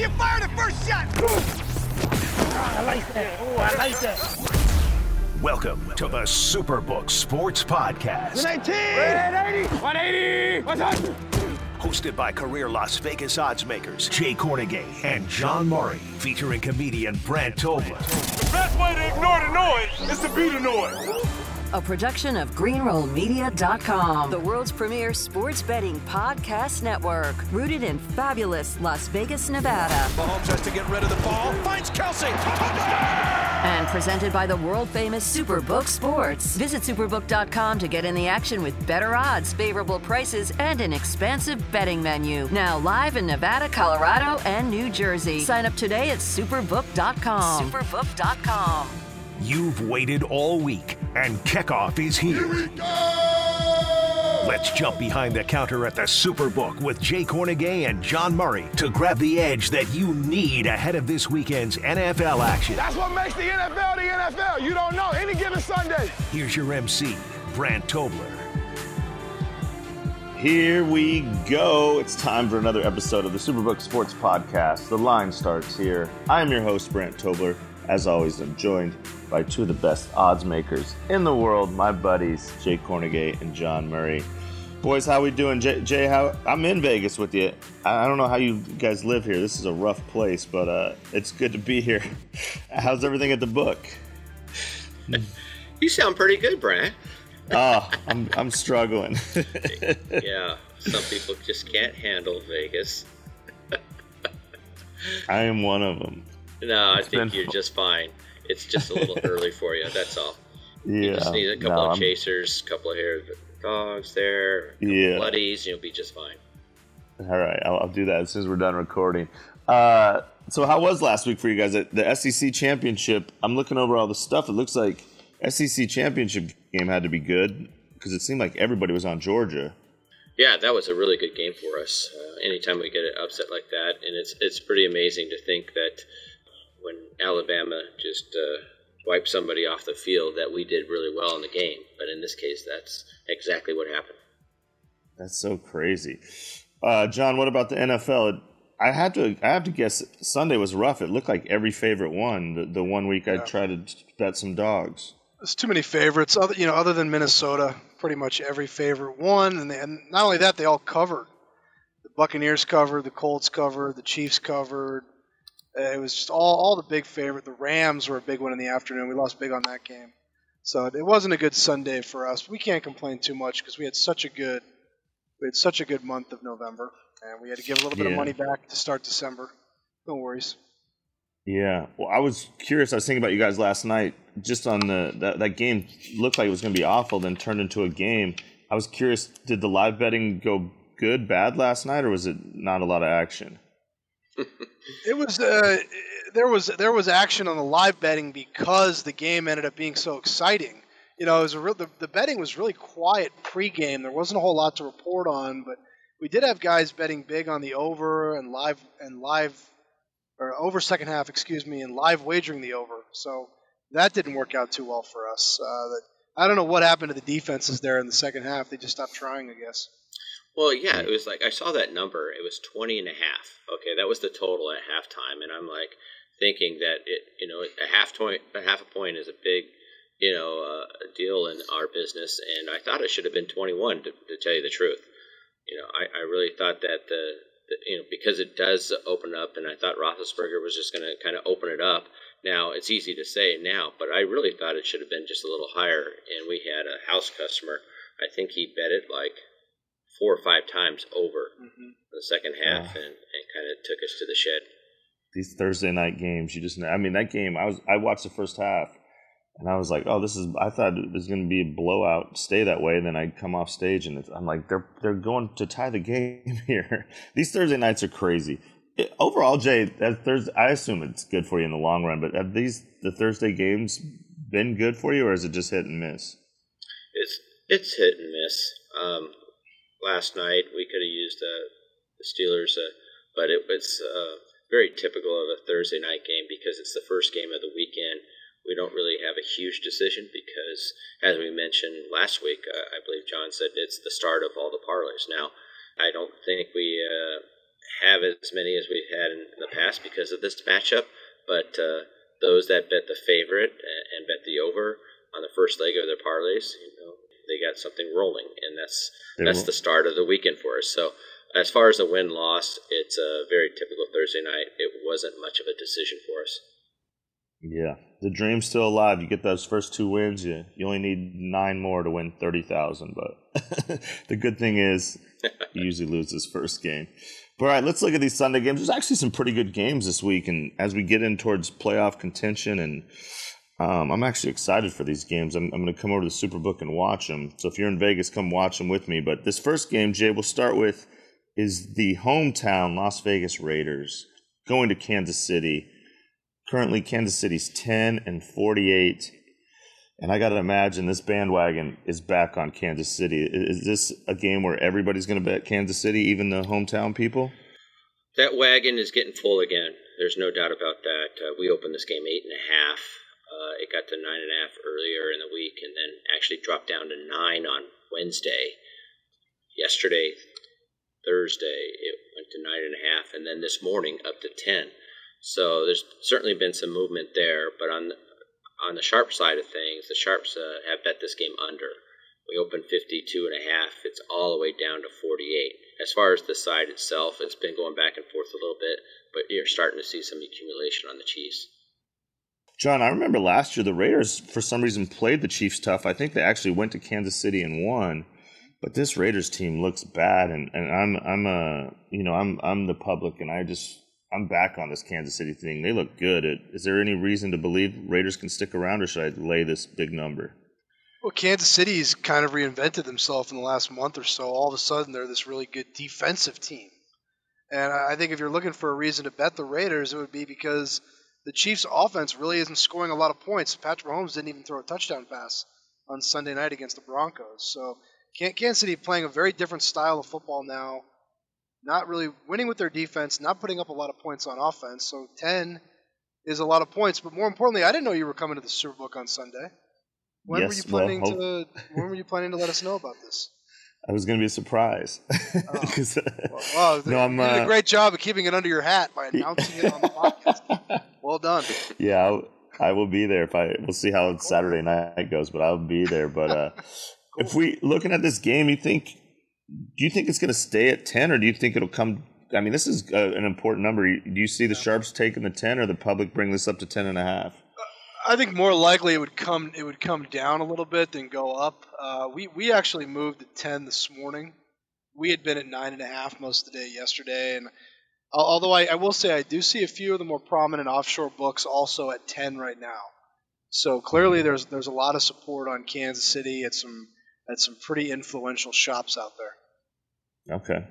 you fired the first shot! I like that. Oh, I like that. Welcome to the Superbook Sports Podcast. 180! 180! What's up? Hosted by career Las Vegas odds makers Jay Kornegay and John Murray, featuring comedian Brant Tobler. The best way to ignore the noise is to be the noise. A production of GreenrollMedia.com, the world's premier sports betting podcast network, rooted in fabulous Las Vegas, Nevada. Mahomes has to get rid of the ball, finds Kelce. And presented by the world famous Superbook Sports. Visit Superbook.com to get in the action with better odds, favorable prices, and an expansive betting menu. Now live in Nevada, Colorado, and New Jersey. Sign up today at Superbook.com. Superbook.com. You've waited all week, and kickoff is here. Let's jump behind the counter at the Superbook with Jay Kornegay and John Murray to grab the edge that you need ahead of this weekend's NFL action. That's what makes the NFL the NFL. You don't know any given Sunday. Here's your MC, Brant Tobler. Here we go. It's time for another episode of the Superbook Sports Podcast. The line starts here. I'm your host, Brant Tobler. As always, I'm joined by two of the best odds makers in the world, my buddies, Jay Kornegay and John Murray. Boys, how we doing? Jay, Jay how I'm in Vegas with you. I don't know how you guys live here. This is a rough place, but uh, it's good to be here. How's everything at the book? You sound pretty good, Brant. Oh, I'm I'm struggling. yeah, some people just can't handle Vegas. I am one of them. No, I think you're fu- just fine. It's just a little early for you. That's all. Yeah, You just need a couple no, of chasers, a couple of hair dogs there, Yeah. bloodies. You'll be just fine. All right, I'll, I'll do that as soon as we're done recording. Uh, so, how was last week for you guys? At the SEC championship. I'm looking over all the stuff. It looks like SEC championship game had to be good because it seemed like everybody was on Georgia. Yeah, that was a really good game for us. Uh, anytime we get an upset like that, and it's it's pretty amazing to think that when Alabama just uh, wiped somebody off the field, that we did really well in the game. But in this case, that's exactly what happened. That's so crazy. Uh, John, what about the NFL? It, I had to. I have to guess. Sunday was rough. It looked like every favorite won. The, the one week I tried to bet some dogs. There's too many favorites. Other, you know, other than Minnesota, pretty much every favorite won, and, they, and not only that, they all covered. The Buccaneers covered, the Colts covered, the Chiefs covered. It was just all all the big favorite. The Rams were a big one in the afternoon. We lost big on that game, so it wasn't a good Sunday for us. We can't complain too much because we had such a good we had such a good month of November, and we had to give a little bit of money back to start December. No worries. Yeah. Well, I was curious. I was thinking about you guys last night. Just on the that, that game looked like it was going to be awful, then turned into a game. I was curious. Did the live betting go good, bad last night, or was it not a lot of action? It was uh, there was there was action on the live betting because the game ended up being so exciting. You know, it was real, the, the betting was really quiet pregame. There wasn't a whole lot to report on, but we did have guys betting big on the over and live and live or over second half, excuse me, and live wagering the over. So that didn't work out too well for us. Uh, that, I don't know what happened to the defenses there in the second half. They just stopped trying, I guess. Well, yeah, it was like I saw that number. It was 20 and a half. Okay, that was the total at halftime, and I'm like thinking that it, you know, a half point, a half a point is a big, you know, uh, deal in our business, and I thought it should have been 21 to, to tell you the truth. You know, I, I really thought that the, the, you know, because it does open up, and I thought Roethlisberger was just going to kind of open it up. Now it's easy to say now, but I really thought it should have been just a little higher. And we had a house customer. I think he bet it like four or five times over the second half, and, and kind of took us to the shed. These Thursday night games, you just. I mean, that game. I was. I watched the first half, and I was like, "Oh, this is." I thought it was going to be a blowout, stay that way. And then I come off stage, and it's, I'm like, "They're they're going to tie the game here." These Thursday nights are crazy. It- overall, Jay, that Thursday, I assume it's good for you in the long run. But have these the Thursday games been good for you, or is it just hit and miss? It's it's hit and miss. Um, last night we could have used uh, the Steelers, uh, but it was uh, very typical of a Thursday night game because it's the first game of the weekend. We don't really have a huge decision because, as we mentioned last week, uh, I believe John said it's the start of all the parlays. Now, I don't think we uh, have as many as we've had in the past because of this matchup, but uh, those that bet the favorite and bet the over on the first leg of their parlays, you know, they got something rolling, and that's that's the start of the weekend for us. So as far as the win loss, it's a very typical Thursday night. It wasn't much of a decision for us. Yeah, the dream's still alive. You get those first two wins, you you only need nine more to win thirty thousand. But the good thing is, you usually lose this first game. But all right, let's look at these Sunday games. There's actually some pretty good games this week, and as we get in towards playoff contention, and um, I'm actually excited for these games. I'm, I'm going to come over to the Superbook and watch them. So if you're in Vegas, come watch them with me. But this first game, Jay, we'll start with is the hometown Las Vegas Raiders going to Kansas City. Currently, Kansas City's 10 and 48. And I got to imagine this bandwagon is back on Kansas City. Is this a game where everybody's going to bet Kansas City, even the hometown people? That wagon is getting full again. There's no doubt about that. Uh, we opened this game eight and a half. Uh, it got to nine and a half earlier in the week, and then actually dropped down to nine on Wednesday. Yesterday, Thursday, it went to nine and a half, and then this morning up to ten. So there's certainly been some movement there, but on the, on the sharp side of things, the sharps uh, have bet this game under. We opened 52 and a half. It's all the way down to 48. As far as the side itself, it's been going back and forth a little bit, but you're starting to see some accumulation on the Chiefs. John, I remember last year the Raiders, for some reason, played the Chiefs tough. I think they actually went to Kansas City and won. But this Raiders team looks bad, and, and I'm I'm a you know I'm I'm the public, and I just I'm back on this Kansas City thing. They look good. Is there any reason to believe Raiders can stick around, or should I lay this big number? Well, Kansas City's kind of reinvented themselves in the last month or so. All of a sudden, they're this really good defensive team. And I think if you're looking for a reason to bet the Raiders, it would be because the Chiefs' offense really isn't scoring a lot of points. Patrick Mahomes didn't even throw a touchdown pass on Sunday night against the Broncos. So Kansas City playing a very different style of football now, not really winning with their defense, not putting up a lot of points on offense. So 10 is a lot of points. But more importantly, I didn't know you were coming to the Superbook on Sunday. When yes, were you planning well, to? When were you planning to let us know about this? I was going to be a surprise. Oh. Uh, well, no, I'm, you did a uh, great job of keeping it under your hat by announcing it on the podcast. Well done. Yeah, I'll, I will be there if I. We'll see how Saturday night goes, but I'll be there. But uh, cool. if we looking at this game, you think? Do you think it's going to stay at ten, or do you think it'll come? I mean, this is uh, an important number. Do you see the sharps taking the ten, or the public bring this up to ten and a half? I think more likely it would come it would come down a little bit than go up. Uh, we we actually moved to ten this morning. We had been at nine and a half most of the day yesterday, and although I, I will say I do see a few of the more prominent offshore books also at ten right now. So clearly there's there's a lot of support on Kansas City at some at some pretty influential shops out there. Okay.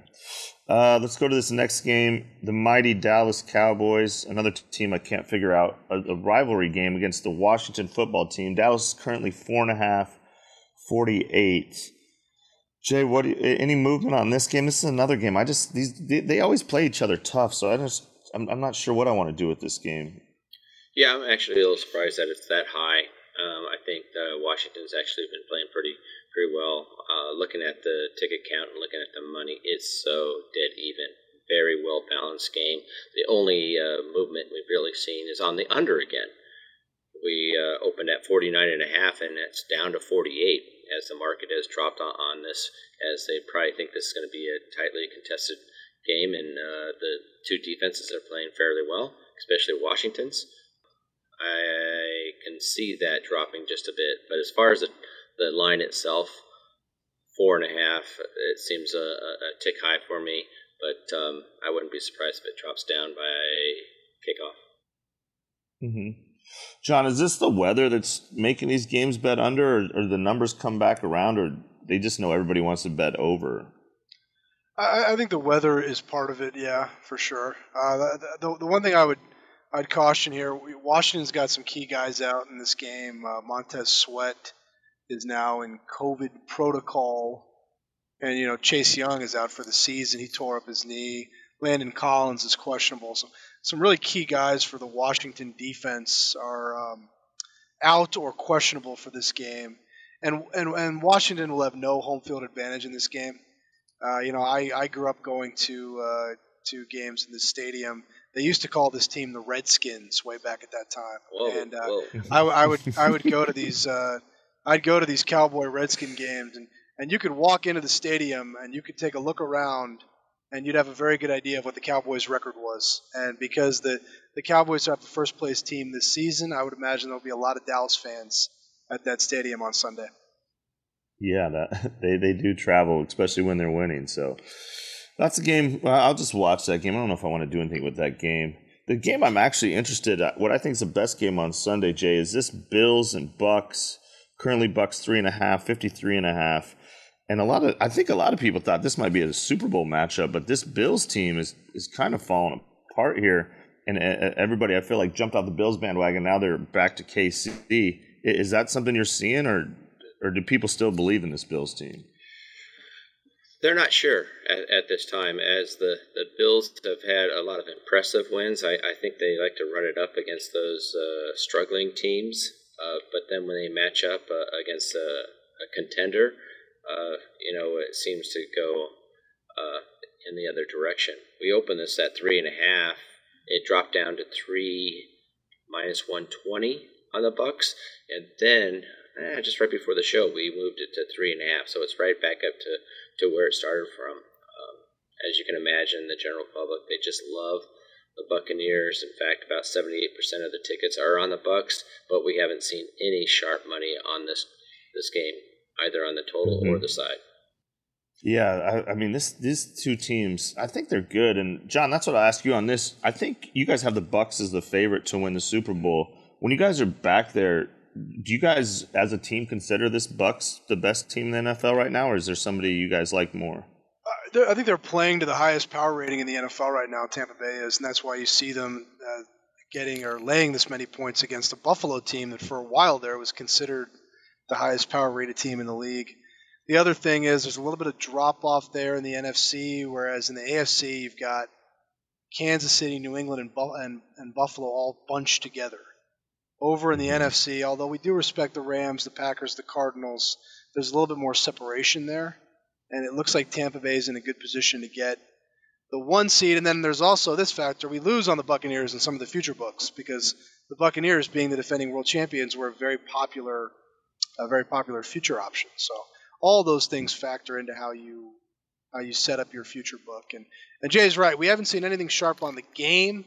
Uh, let's go to this next game. The mighty Dallas Cowboys, another team I can't figure out, a, a, rivalry game against the Washington football team. Dallas is currently four and a half, 48. Jay, what you, any movement on this game? This is another game. I just these they, they always play each other tough, so I just I'm, I'm not sure what I want to do with this game. Yeah, I'm actually a little surprised that it's that high. Um, I think uh, Washington's actually been playing pretty pretty well. Uh, looking at the ticket count and looking at the money, it's so dead even. Very well balanced game. The only uh, movement we've really seen is on the under again. We uh, opened at 49 and a half, and it's down to 48 as the market has dropped on, on this, as they probably think this is going to be a tightly contested game, and uh, the two defenses are playing fairly well, especially Washington's. I can see that dropping just a bit, but as far as the the line itself, four and a half. It seems a, a tick high for me, but um, I wouldn't be surprised if it drops down by kickoff. Mm-hmm. John, is this the weather that's making these games bet under, or, or the numbers come back around, or they just know everybody wants to bet over? I, I think the weather is part of it. Yeah, for sure. Uh, the, the, the one thing I would I'd caution here: Washington's got some key guys out in this game. Uh, Montez Sweat is now in COVID protocol. And, you know, Chase Young is out for the season. He tore up his knee. Landon Collins is questionable. So, some really key guys for the Washington defense are um, out or questionable for this game. And, and, and Washington will have no home field advantage in this game. Uh, you know, I, I grew up going to uh, to games in the stadium. They used to call this team the Redskins way back at that time, Whoa, and uh. I, I would I would go to these uh, I'd go to these Cowboy Redskin games, and and you could walk into the stadium and you could take a look around, and you'd have a very good idea of what the Cowboys' record was. And because the the Cowboys are the first place team this season, I would imagine there'll be a lot of Dallas fans at that stadium on Sunday. Yeah, that they they do travel, especially when they're winning. So that's a game. I'll just watch that game. I don't know if I want to do anything with that game. The game I'm actually interested. At, what I think is the best game on Sunday, Jay, is this Bills and Bucks. Currently, Bucks three and a half, 53 and a half. And a lot of, I think a lot of people thought this might be a Super Bowl matchup, but this Bills team is is kind of falling apart here. And uh, everybody, I feel like jumped off the Bills bandwagon. Now they're back to KC. Is that something you're seeing, or or do people still believe in this Bills team? They're not sure at, at this time, as the, the Bills have had a lot of impressive wins. I, I think they like to run it up against those uh, struggling teams, uh, but then when they match up uh, against a, a contender, uh, you know, it seems to go uh, in the other direction. We opened this at three and a half. It dropped down to three minus one twenty on the Bucks, and then eh, just right before the show, we moved it to three and a half. So it's right back up to to where it started from. Um, as you can imagine, the general public they just love the Buccaneers. In fact, about 78% of the tickets are on the Bucks, but we haven't seen any sharp money on this this game, either on the total mm-hmm. or the side. Yeah, I, I, mean, this these two teams, I think they're good. And John, that's what I'll ask you on this. I think you guys have the Bucks as the favorite to win the Super Bowl. When you guys are back there, do you guys as a team consider this Bucks the best team in the NFL right now, or is there somebody you guys like more? Uh, I think they're playing to the highest power rating in the NFL right now. Tampa Bay is, and that's why you see them uh, getting or laying this many points against a Buffalo team that for a while there was considered the highest power rated team in the league. The other thing is there's a little bit of drop off there in the NFC, whereas in the AFC you've got Kansas City, New England, and, Bu- and, and Buffalo all bunched together over in the mm-hmm. NFC, although we do respect the Rams, the Packers, the Cardinals, there's a little bit more separation there. And it looks like Tampa Bay is in a good position to get the one seed. And then there's also this factor we lose on the Buccaneers in some of the future books because the Buccaneers, being the defending world champions, were a very popular, a very popular future option. So all those things factor into how you how you set up your future book. And and Jay's right. We haven't seen anything sharp on the game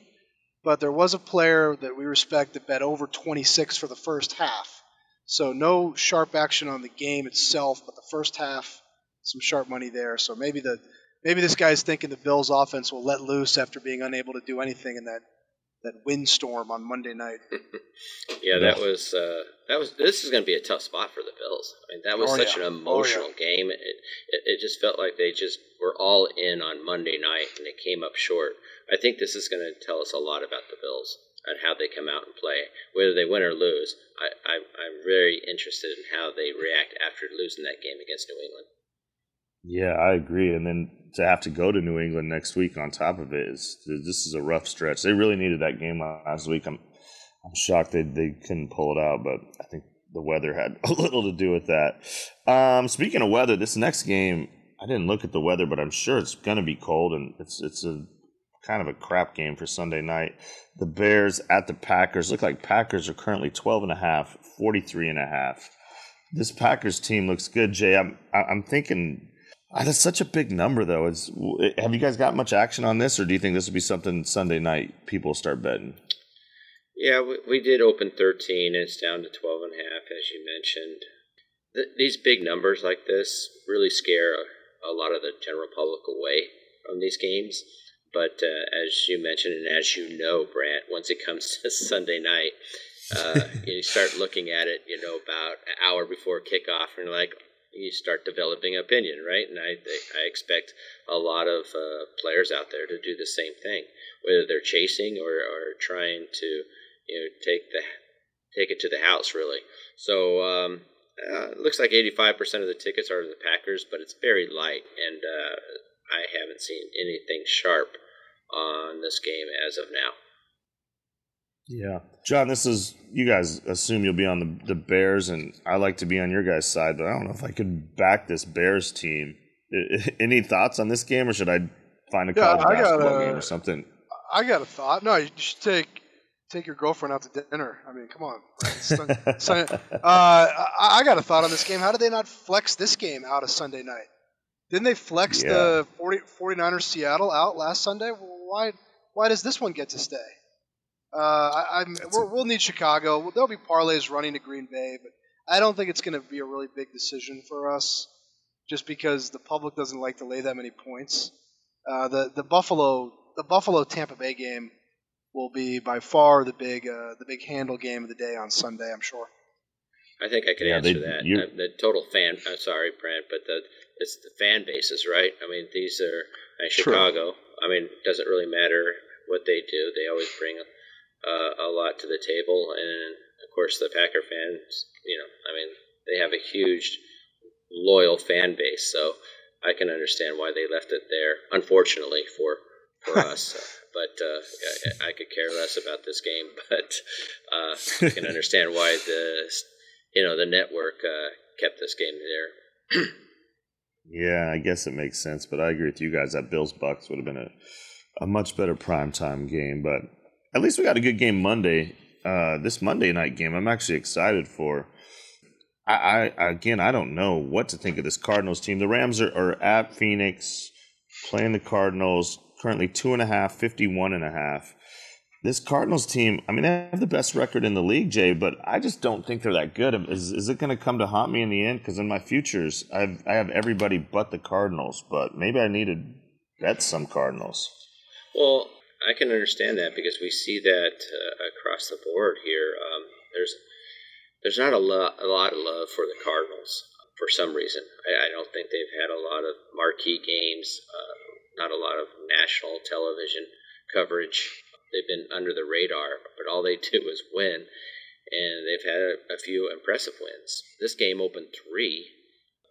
but there was a player that we respect that bet over 26 for the first half. So no sharp action on the game itself, but the first half, some sharp money there. So maybe the maybe this guy's thinking the Bills' offense will let loose after being unable to do anything in that that windstorm on Monday night. yeah, that was uh, that was. This is going to be a tough spot for the Bills. I mean, that was oh, such yeah. an emotional oh, yeah. game. It, it, it just felt like they just were all in on Monday night, and it came up short. I think this is going to tell us a lot about the Bills and how they come out and play, whether they win or lose. I, I, I'm very interested in how they react after losing that game against New England. Yeah, I agree. And then to have to go to New England next week on top of it is this is a rough stretch. They really needed that game last week. I'm I'm shocked they they couldn't pull it out, but I think the weather had a little to do with that. Um, speaking of weather, this next game I didn't look at the weather, but I'm sure it's going to be cold, and it's it's a kind of a crap game for Sunday night. The Bears at the Packers look like Packers are currently 12 and a half, 43 and a half. This Packers team looks good, Jay. I'm I'm thinking that's such a big number, though. Is have you guys got much action on this, or do you think this would be something Sunday night people start betting? Yeah, we, we did open 13, and it's down to 12 and a half, as you mentioned. Th- these big numbers like this really scare a, a, lot of the general public away from these games. But uh, as you mentioned, and as you know, Brant, once it comes to Sunday night, uh, you start looking at it, you know, about an hour before kickoff, and you're like, you start developing opinion, right? And I I expect a lot of uh, players out there to do the same thing, whether they're chasing or, or trying to you know take the take it to the house, really. So um, uh, it looks like 85% of the tickets are to the Packers, but it's very light, and uh, I haven't seen anything sharp on this game as of now. Yeah. John, this is you guys assume you'll be on the, the Bears, and I like to be on your guys' side, but I don't know if I could back this Bears team. Any thoughts on this game, or should I find a Yeah, college I got basketball a- game or something. I got a thought. No, you should take take your girlfriend out to dinner. I mean, come on. Sun- Sun- uh, I, I got a thought on this game. How did they not flex this game out of Sunday night? Didn't they flex Yeah. the 40, 49ers Seattle out last Sunday? Why why does this one get to stay? Uh, I, I'm, we're, we'll need Chicago. There'll be parlays running to Green Bay, but I don't think it's going to be a really big decision for us, just because the public doesn't like to lay that many points. Uh, the the Buffalo the Buffalo Tampa Bay game will be by far the big uh, the big handle game of the day on Sunday. I'm sure. I think I can Yeah, answer they- that. you- Uh, the total fan. I'm sorry, Brent, but the it's the fan bases, right? I mean, these are uh, True. Chicago. I mean, it doesn't really matter what they do. They always bring uh, a lot to the table, and of course, the Packer fans. You know, I mean, they have a huge loyal fan base, so I can understand why they left it there. Unfortunately for for us. But uh, I, I could care less about this game. But uh, I can understand why the you know the network uh, kept this game there. Yeah, I guess it makes sense, but I agree with you guys that Bills Bucks would have been a, a much better primetime game. But at least we got a good game Monday. Uh, this Monday night game, I'm actually excited for. I, I again, I don't know what to think of this Cardinals team. The Rams are, are at Phoenix playing the Cardinals. Currently two and a half, 51 and a half. This Cardinals team, I mean, they have the best record in the league, Jay, but I just don't think they're that good. Is, is it going to come to haunt me in the end? Because in my futures, I've, I have everybody but the Cardinals, but maybe I need to bet some Cardinals. Well, I can understand that because we see that uh, across the board here. Um, there's there's not a lot a lot of love for the Cardinals for some reason. I, I don't think they've had a lot of marquee games, uh, not a lot of national television coverage. They've been under the radar, but all they do is win, and they've had a, a few impressive wins. This game opened three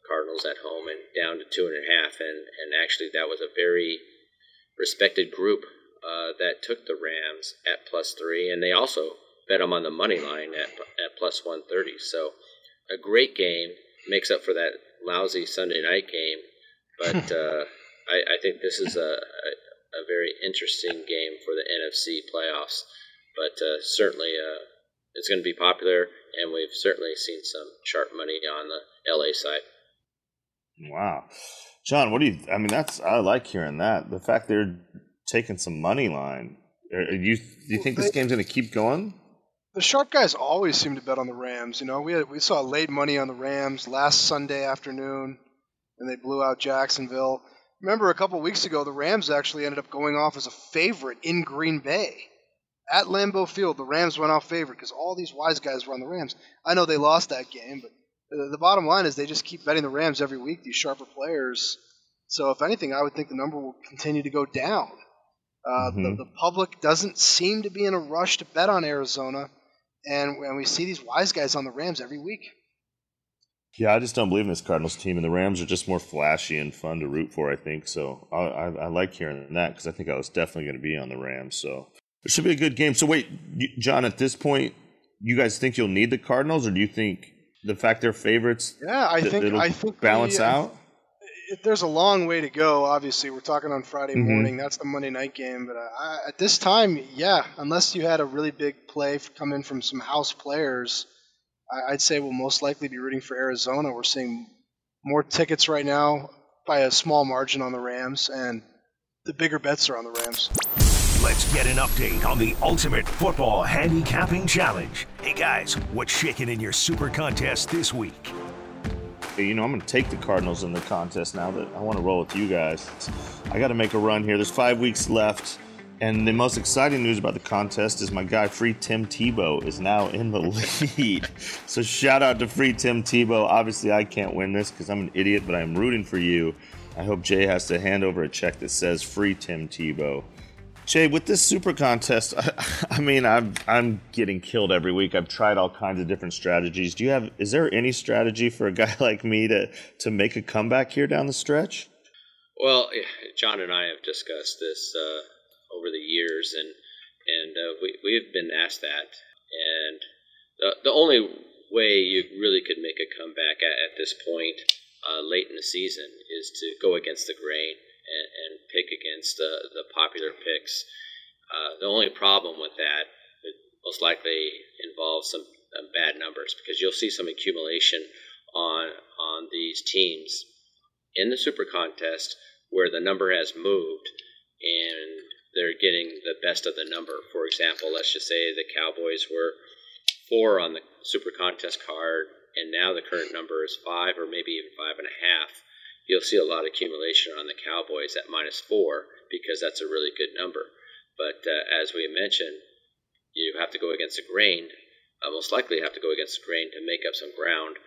Cardinals at home and down to two and a half, and and actually that was a very respected group uh, that took the Rams at plus three, and they also bet them on the money line at at plus one thirty. So a great game makes up for that lousy Sunday night game, but uh, I, I think this is a, a a very interesting game for the NFC playoffs. But uh, certainly, uh, it's going to be popular, and we've certainly seen some sharp money on the LA side. Wow. John, what do you, I mean, that's, I like hearing that. The fact they're taking some money line. Are you, do you think this game's going to keep going? The sharp guys always seem to bet on the Rams. You know, we had, we saw late money on the Rams last Sunday afternoon, and they blew out Jacksonville. Remember, a couple weeks ago, the Rams actually ended up going off as a favorite in Green Bay at Lambeau Field. The Rams went off favorite because all these wise guys were on the Rams. I know they lost that game, but the, the bottom line is they just keep betting the Rams every week. These sharper players. So, if anything, I would think the number will continue to go down. Uh, Mhm. the, the public doesn't seem to be in a rush to bet on Arizona, and, and we see these wise guys on the Rams every week. Yeah, I just don't believe in this Cardinals team, and the Rams are just more flashy and fun to root for. I think so. I, I, I like hearing that because I think I was definitely going to be on the Rams. So it should be a good game. So wait, you- John, at this point, you guys think you'll need the Cardinals, or do you think the fact they're favorites? Yeah, I that think it'll I think balance we, out. It- there's a long way to go. Obviously, we're talking on Friday Mhm. morning. That's the Monday night game. But uh, I, at this time, yeah, unless you had a really big play f- come in from some house players, I, I'd say we'll most likely be rooting for Arizona. We're seeing more tickets right now by a small margin on the Rams, and the bigger bets are on the Rams. Let's get an update on the Ultimate Football Handicapping Challenge. Hey guys, what's shaking in your super contest this week? You know, I'm going to take the Cardinals in the contest now that I want to roll with you guys. I got to make a run here. There's five weeks left. And the most exciting news about the contest is my guy, Free Tim Tebow, is now in the lead. So shout out to Free Tim Tebow. Obviously, I can't win this because I'm an idiot, but I'm rooting for you. I hope Jay has to hand over a check that says Free Tim Tebow. Jay, with this super contest, I, I mean, I'm I'm getting killed every week. I've tried all kinds of different strategies. Do you have? Is there any strategy for a guy like me to to make a comeback here down the stretch? Well, John and I have discussed this uh, over the years, and and uh, we we've been asked that, and the the only way you really could make a comeback at, at this point uh, late in the season is to go against the grain and, and pick against the the popular picks. Uh, the only problem with that would most likely involve some bad numbers because you'll see some accumulation on on these teams in the super contest where the number has moved and they're getting the best of the number. For example, let's just say the Cowboys were four on the super contest card and now the current number is five or maybe even five and a half. You'll see a lot of accumulation on the Cowboys at minus four because that's a really good number. But uh, as we mentioned, you have to go against the grain uh, most likely have to go against the grain to make up some ground,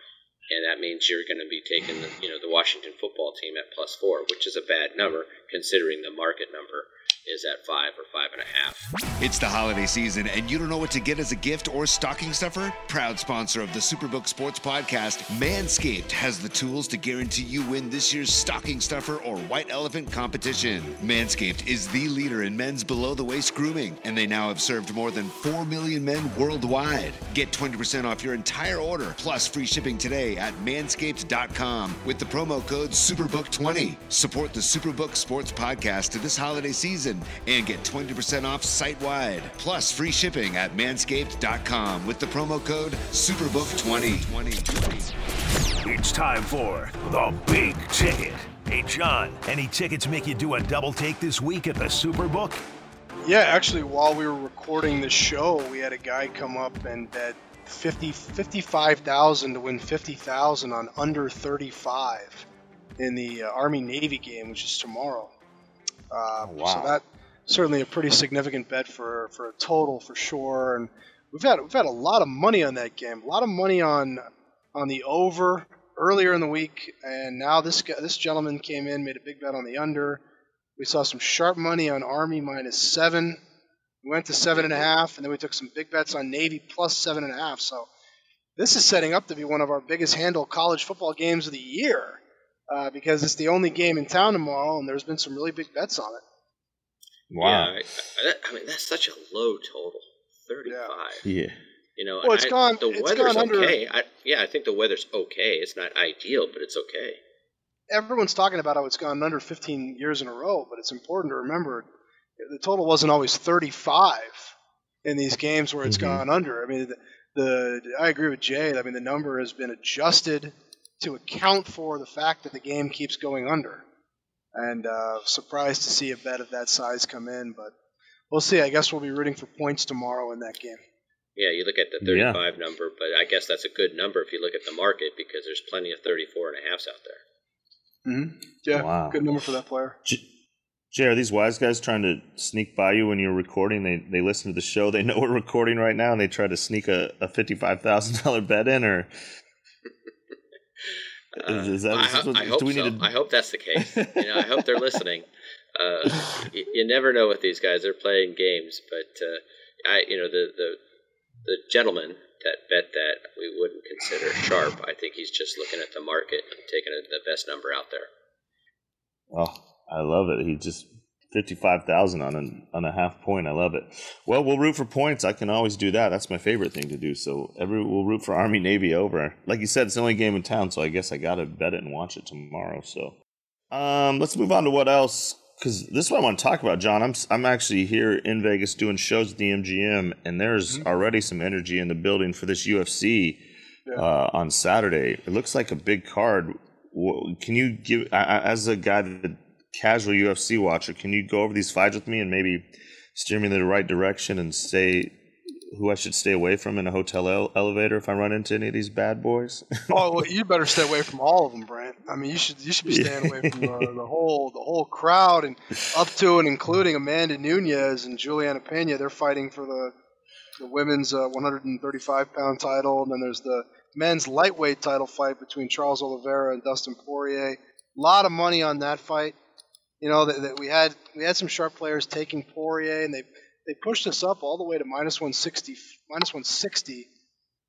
and that means you're going to be taking the you know the Washington football team at plus four, which is a bad number considering the market number is at five or five and a half. It's the holiday season, and you don't know what to get as a gift or stocking stuffer? Proud sponsor of the Superbook Sports Podcast, Manscaped has the tools to guarantee you win this year's stocking stuffer or white elephant competition. Manscaped is the leader in men's below the waist grooming, and they now have served more than 4 million men worldwide. Get 20% off your entire order plus free shipping today at manscaped.com with the promo code SUPERBOOK20. Support the Superbook Sports Podcast to this holiday season and get 20% off site wide, plus free shipping at manscaped.com with the promo code SUPERBOOK20. It's time for the big ticket. Hey, John, any tickets make you do a double take this week at the Superbook? Yeah, actually, while we were recording the show, we had a guy come up and bet 50, 55,000 to win 50,000 on under 35 in the uh, Army Navy game, which is tomorrow. Uh, wow. So that certainly a pretty significant bet for for a total for sure. And we've had we've had a lot of money on that game, a lot of money on on the over earlier in the week, and now this guy, this gentleman came in, made a big bet on the under. We saw some sharp money on Army minus seven. We went to seven and a half, and then we took some big bets on Navy plus seven and a half. So this is setting up to be one of our biggest handle college football games of the year uh, because it's the only game in town tomorrow, and there's been some really big bets on it. Wow. Yeah, I, I, I mean that's such a low total, thirty-five. Yeah. You know, Well, it's I- gone- The it's weather's gone under- okay. I, yeah, I think the weather's okay. It's not ideal, but it's okay. Everyone's talking about how it's gone under 15 years in a row, but it's important to remember the total wasn't always 35 in these games where it's Mhm. gone under. I mean, the, the I agree with Jay. I mean, the number has been adjusted to account for the fact that the game keeps going under. And uh, surprised to see a bet of that size come in, but we'll see. I guess we'll be rooting for points tomorrow in that game. Yeah, you look at the Yeah. 35 number, but I guess that's a good number if you look at the market because there's plenty of 34 and a halfs out there. Mm-hmm. Yeah, Wow. good number for that player. J- Jay, are these wise guys trying to sneak by you when you're recording? They they listen to the show. They know we're recording right now, and they try to sneak a, a fifty five thousand dollar bet in, or is, is that? Ho- what- I hope so. need to? I hope that's the case. you know, I hope they're listening. Uh, you, you never know with these guys; they're playing games. But uh, I, you know, the, the the gentleman that bet that we wouldn't consider sharp. I think he's just looking at the market and taking the best number out there. Oh, I love it. He just fifty five thousand on a on a half point. I love it. Well, we'll root for points. I can always do that. That's my favorite thing to do. So every we'll root for Army Navy over. Like you said, it's the only game in town, so I guess I gotta bet it and watch it tomorrow. So, um, let's move on to what else. Because this is what I want to talk about, John. I'm I'm actually here in Vegas doing shows at the MGM, and there's already some energy in the building for this UFC uh, on Saturday. It looks like a big card. Can you give, as a guy that casual UFC watcher, can you go over these fights with me and maybe steer me in the right direction and say who I should stay away from in a hotel ele- elevator if I run into any of these bad boys? Oh, well, you better stay away from all of them, Brent. I mean, you should you should be staying away from the, the whole the whole crowd and up to and including Amanda Nunes and Juliana Pena. They're fighting for the the women's uh, 135 pound title, and then there's the men's lightweight title fight between Charles Oliveira and Dustin Poirier. A lot of money on that fight. You know that, that we had we had some sharp players taking Poirier, and they they pushed us up all the way to minus 160 minus 160.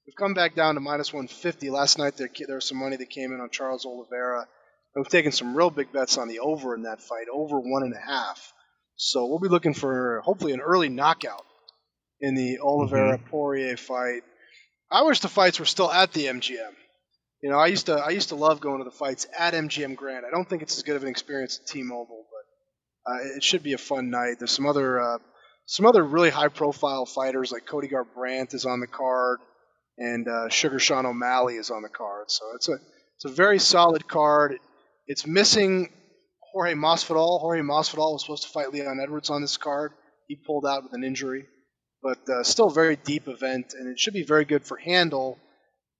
We've come back down to minus 150. Last night there, there was some money that came in on Charles Oliveira. And we've taken some real big bets on the over in that fight, over one and a half. So we'll be looking for hopefully an early knockout in the mm-hmm. Oliveira Poirier fight. I wish the fights were still at the MGM. You know, I used to I used to love going to the fights at MGM Grand. I don't think it's as good of an experience at T-Mobile, but Uh, it should be a fun night. There's some other uh, some other really high profile fighters like Cody Garbrandt is on the card, and uh, Sugar Sean O'Malley is on the card. So it's a it's a very solid card. It's missing Jorge Masvidal. Jorge Masvidal was supposed to fight Leon Edwards on this card. He pulled out with an injury, but uh, still a very deep event, and it should be very good for Handle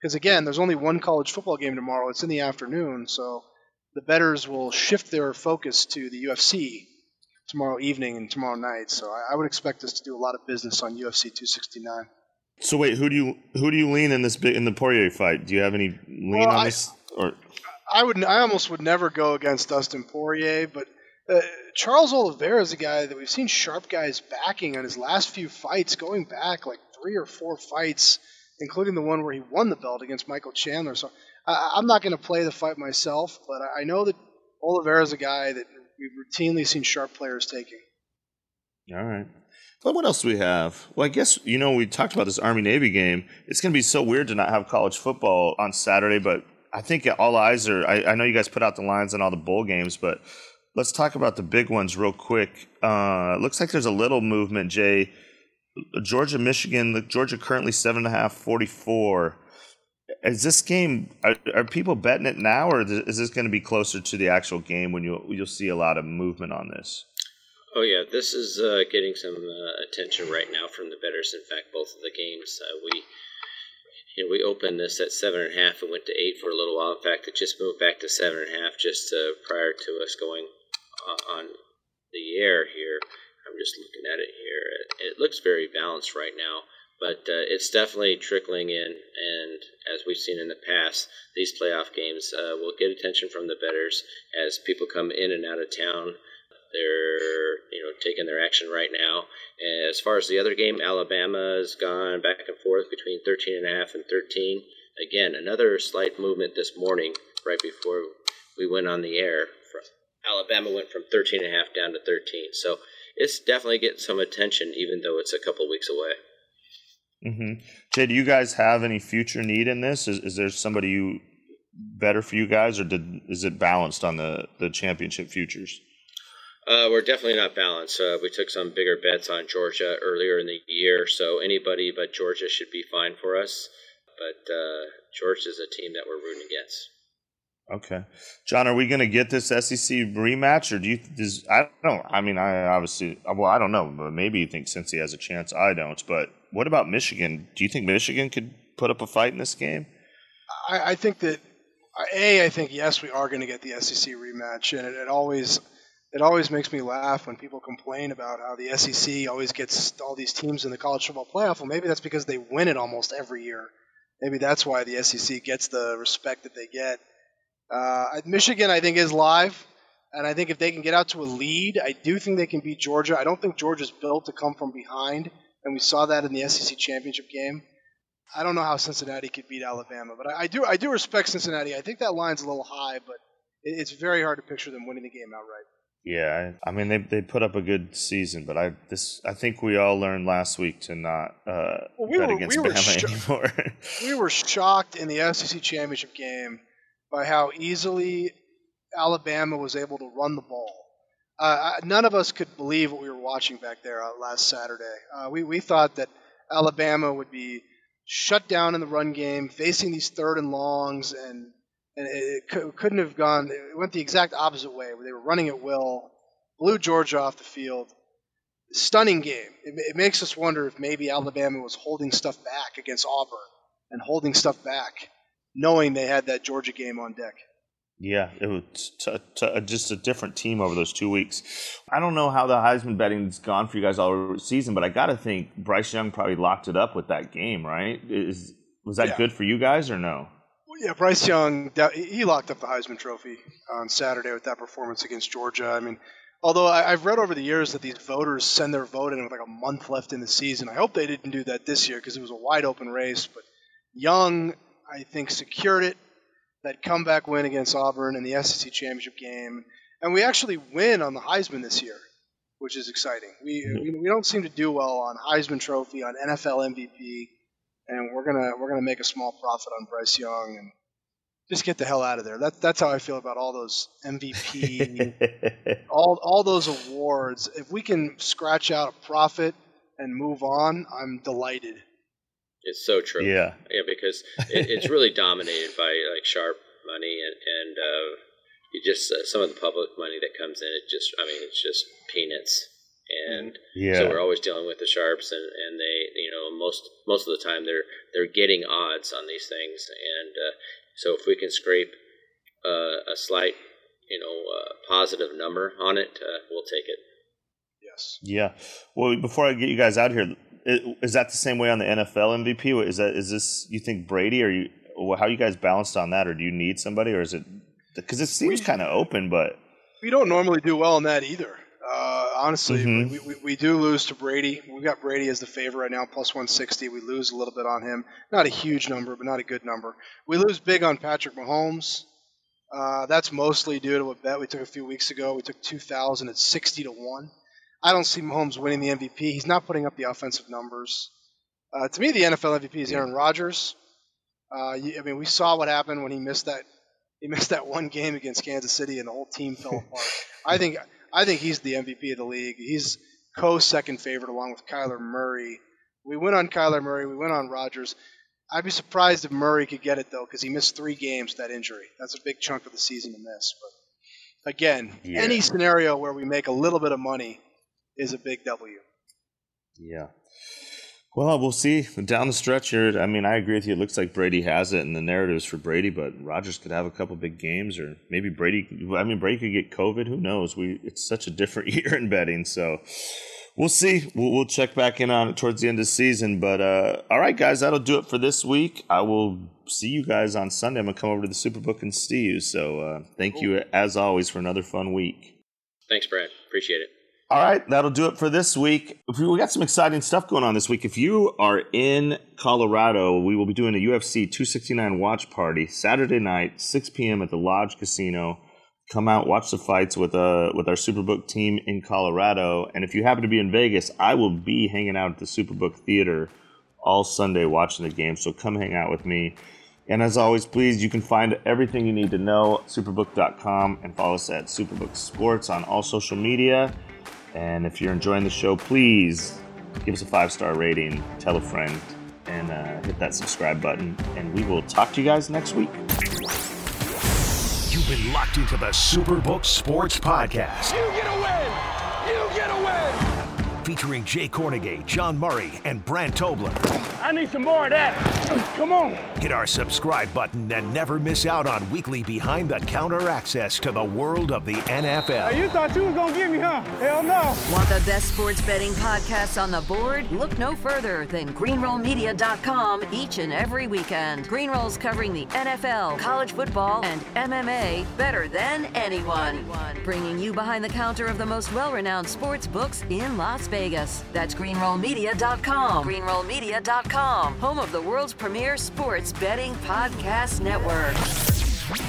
because again, there's only one college football game tomorrow. It's in the afternoon, so the betters will shift their focus to the UFC tomorrow evening and tomorrow night. So I, I would expect us to do a lot of business on UFC 269. So wait, who do you who do you lean in this in the Poirier fight? Do you have any lean well, on I, this? Or I would I almost would never go against Dustin Poirier, but uh, Charles Oliveira is a guy that we've seen sharp guys backing on his last few fights, going back like three or four fights, including the one where he won the belt against Michael Chandler. So I, am not going to play the fight myself, but I, know that Oliveira is a guy that we've routinely seen sharp players taking. All right. Well, what else do we have? Well, I guess you know we talked about this Army Navy game. It's going to be so weird to not have college football on Saturday, but I think all eyes are. I, I know you guys put out the lines on all the bowl games, but let's talk about the big ones real quick. Uh, looks like there's a little movement, Jay. Georgia, Michigan. The Georgia currently seven and a half, 44. Is this game? Are, are people betting it now, or is this going to be closer to the actual game when you you'll see a lot of movement on this? Oh yeah, this is uh, getting some uh, attention right now from the betters. In fact, both of the games uh, we you know, we opened this at seven and a half and went to eight for a little while. In fact, it just moved back to seven and a half just uh, prior to us going uh, on the air here. I'm just looking at it here. It, looks very balanced right now, but uh, it's definitely trickling in. And as we've seen in the past, these playoff games uh, will get attention from the betters as people come in and out of town. They're you know taking their action right now. As far as the other game, Alabama has gone back and forth between 13 and a half and 13. Again, another slight movement this morning, right before we went on the air. Alabama went from 13 and a half down to 13. So it's definitely getting some attention, even though it's a couple weeks away. Mm-hmm. Jay, do you guys have any future need in this? Is, is there somebody you better for you guys, or did is it balanced on the the championship futures? Uh, we're definitely not balanced. Uh, we took some bigger bets on Georgia earlier in the year, so anybody but Georgia should be fine for us. But uh, Georgia is a team that we're rooting against. Okay, John, are we going to get this SEC rematch, or do you? Does, I don't. I mean, I obviously. Well, I don't know, but maybe you think since he has a chance. I don't. But what about Michigan? Do you think Michigan could put up a fight in this game? I, I think that a. I think yes, we are going to get the SEC rematch, and it, it always it always makes me laugh when people complain about how the SEC always gets all these teams in the college football playoff. Well, maybe that's because they win it almost every year. Maybe that's why the SEC gets the respect that they get. Uh, Michigan, I think, is live, and I think if they can get out to a lead, I do think they can beat Georgia. I don't think Georgia's built to come from behind, and we saw that in the SEC championship game. I don't know how Cincinnati could beat Alabama, but I, I do I do respect Cincinnati. I think that line's a little high, but it, it's very hard to picture them winning the game outright. Yeah, I, mean they they put up a good season, but I this I think we all learned last week to not uh, well, we bet were, against we Bama sho- anymore. we were shocked in the SEC championship game by how easily Alabama was able to run the ball. Uh, none of us could believe what we were watching back there uh, last Saturday. Uh, we we thought that Alabama would be shut down in the run game, facing these third and longs, and and it, it couldn't have gone. It went the exact opposite way, where they were running at will, blew Georgia off the field. Stunning game. It, it makes us wonder if maybe Alabama was holding stuff back against Auburn and holding stuff back, knowing they had that Georgia game on deck. Yeah, it was t- t- uh, just a different team over those two weeks. I don't know how the Heisman betting's gone for you guys all season, but I got to think Bryce Young probably locked it up with that game, right? Is was that yeah. good for you guys or no? Yeah, Bryce Young, he locked up the Heisman Trophy on Saturday with that performance against Georgia. I mean, although I've read over the years that these voters send their vote in with like a month left in the season. I hope they didn't do that this year because it was a wide open race. But Young, I think, secured it. That comeback win against Auburn in the SEC championship game, and we actually win on the Heisman this year, which is exciting. We mm-hmm. we, we don't seem to do well on Heisman Trophy, on NFL MVP and we're gonna we're gonna make a small profit on Bryce Young, and just get the hell out of there. That, that's how I feel about all those MVP, all all those awards. If we can scratch out a profit and move on, I'm delighted. It's so true. Yeah. Yeah, because it, it's really dominated by like sharp money and and uh, you just uh, some of the public money that comes in. It just, I mean, it's just peanuts. And Yeah. so we're always dealing with the sharps, and, and they, you know, most most of the time they're they're getting odds on these things, and uh, so if we can scrape uh, a slight, you know, uh, positive number on it, uh, we'll take it. Yes. Yeah. Well, before I get you guys out here, i- is that the same way on the NFL MVP? Is that is this you think Brady or you? How you guys balanced on that, or do you need somebody, or is it because it seems kind of open? But We don't normally do well in that either. Uh, honestly, Mhm. we, we, we do lose to Brady. We've got Brady as the favorite right now, plus 160. We lose a little bit on him. Not a huge number, but not a good number. We lose big on Patrick Mahomes. Uh, that's mostly due to a bet we took a few weeks ago. We took 2,000 at 60 to 1. I don't see Mahomes winning the MVP. He's not putting up the offensive numbers. Uh, to me, the NFL MVP is Aaron Rodgers. Uh, you- I mean, we saw what happened when he missed that he missed that one game against Kansas City, and the whole team fell apart. I think I think he's the MVP of the league. He's co-second favorite along with Kyler Murray. We went on Kyler Murray. We went on Rodgers. I'd be surprised if Murray could get it though, because he missed three games with that injury. That's a big chunk of the season to miss. But again, Yeah. any scenario where we make a little bit of money is a big W. yeah. Well, we'll see down the stretch here. I mean, I agree with you. It looks like Brady has it, and the narratives for Brady. But Rodgers could have a couple big games, or maybe Brady. I mean, Brady could get COVID. Who knows? We it's such a different year in betting, so we'll see. We'll, we'll check back in on it towards the end of the season. But uh, all right, guys, that'll do it for this week. I will see you guys on Sunday. I'm gonna come over to the Superbook and see you. So uh, thank you as always for another fun week. Thanks, Brad. Appreciate it. All right, that'll do it for this week. We got some exciting stuff going on this week. If you are in Colorado, we will be doing a UFC 269 watch party Saturday night, 6 p.m. at the Lodge Casino. Come out, watch the fights with uh with our Superbook team in Colorado. And if you happen to be in Vegas, I will be hanging out at the Superbook Theater all Sunday watching the game. So come hang out with me. And as always, please, you can find everything you need to know superbook.com and follow us at Superbook Sports on all social media. And if you're enjoying the show, please give us a five star rating, tell a friend, and uh, hit that subscribe button. And we will talk to you guys next week. You've been locked into the Superbook Sports Podcast. Featuring Jay Kornegay, John Murray, and Brant Tobler. I need some more of that. Come on. Hit our subscribe button and never miss out on weekly behind the counter access to the world of the NFL. Hey, you thought you was gonna get me, huh? Hell no. Want the best sports betting podcasts on the board? Look no further than greenrollmedia.com each and every weekend. Greenroll's covering the NFL, college football, and MMA better than anyone. Bringing you behind the counter of the most well-renowned sports books in Las Vegas. That's greenrollmedia.com. Greenrollmedia.com, home of the world's premier sports betting podcast network.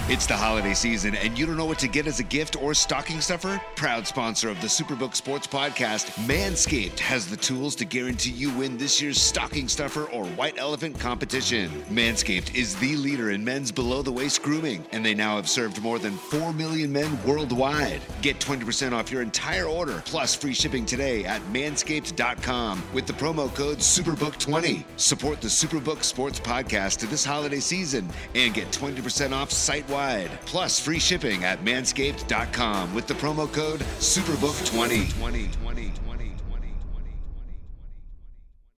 It's the holiday season, and you don't know what to get as a gift or stocking stuffer? Proud sponsor of the Superbook Sports Podcast, Manscaped has the tools to guarantee you win this year's stocking stuffer or white elephant competition. Manscaped is the leader in men's below the waist grooming, and they now have served more than 4 million men worldwide. Get 20% off your entire order plus free shipping today at manscaped.com with the promo code SUPERBOOK20. Support the Superbook Sports Podcast this holiday season and get 20% off site wide plus free shipping at manscaped.com with the promo code SUPERBOOK20. 20, 20, 20.